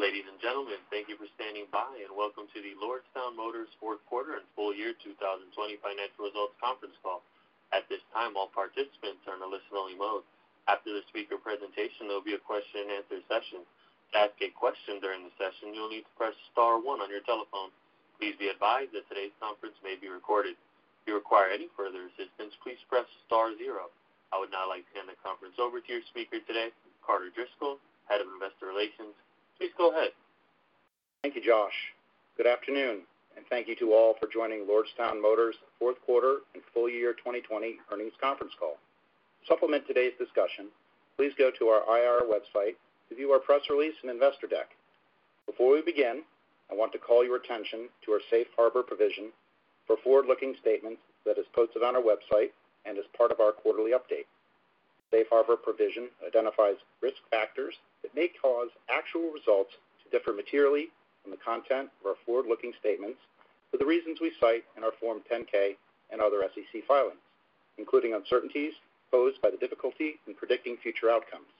Ladies and gentlemen, thank you for standing by and welcome to the Lordstown Motors fourth quarter and full year 2020 financial results conference call. At this time, all participants are in a listen-only mode. After the speaker presentation, there will be a question and answer session. To ask a question during the session, you'll need to press star one on your telephone. Please be advised that today's conference may be recorded. If you require any further assistance, please press star zero. I would now like to hand the conference over to your speaker today, Carter Driscoll, Head of Investor Relations. Please go ahead. Thank you, Josh. Good afternoon, and thank you to all for joining Lordstown Motors' fourth quarter and full year 2020 earnings conference call. To supplement today's discussion, please go to our IR website to view our press release and investor deck. Before we begin, I want to call your attention to our safe harbor provision for forward-looking statements that is posted on our website and is part of our quarterly update. Safe harbor provision identifies risk factors that may cause actual results to differ materially from the content of our forward-looking statements for the reasons we cite in our Form 10-K and other SEC filings, including uncertainties posed by the difficulty in predicting future outcomes.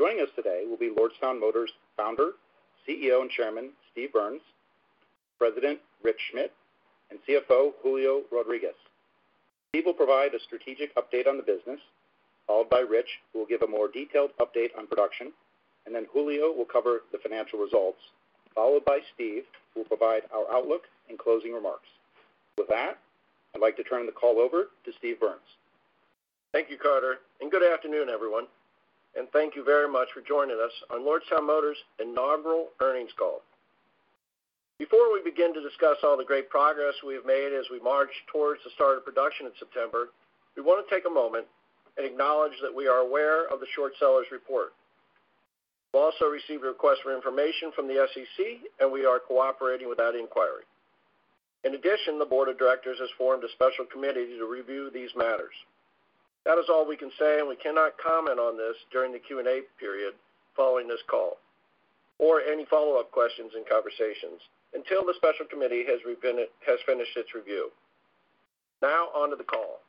Joining us today will be Lordstown Motors Founder, CEO, and Chairman, Steve Burns, President Rich Schmidt, and CFO Julio Rodriguez. Steve will provide a strategic update on the business, followed by Rich, who will give a more detailed update on production, and then Julio will cover the financial results, followed by Steve, who will provide our outlook and closing remarks. With that, I'd like to turn the call over to Steve Burns. Thank you, Carter, and good afternoon, everyone. And Thank you very much for joining us on Lordstown Motors' inaugural earnings call. Before we begin to discuss all the great progress we have made as we march towards the start of production in September, we want to take a moment and acknowledge that we are aware of the short seller's report. We've also received a request for information from the SEC, and we are cooperating with that inquiry. In addition, the board of directors has formed a special committee to review these matters. That is all we can say, and we cannot comment on this during the Q&A period following this call, or any follow-up questions and conversations until the special committee has finished its review. Now on to the call.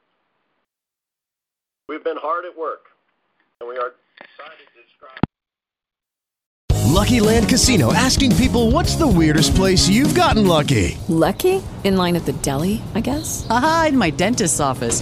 We've been hard at work, and we are excited to describe. Lucky Land Casino asking people what's the weirdest place you've gotten lucky? Lucky? In line at the deli, I guess? Aha, in my dentist's office.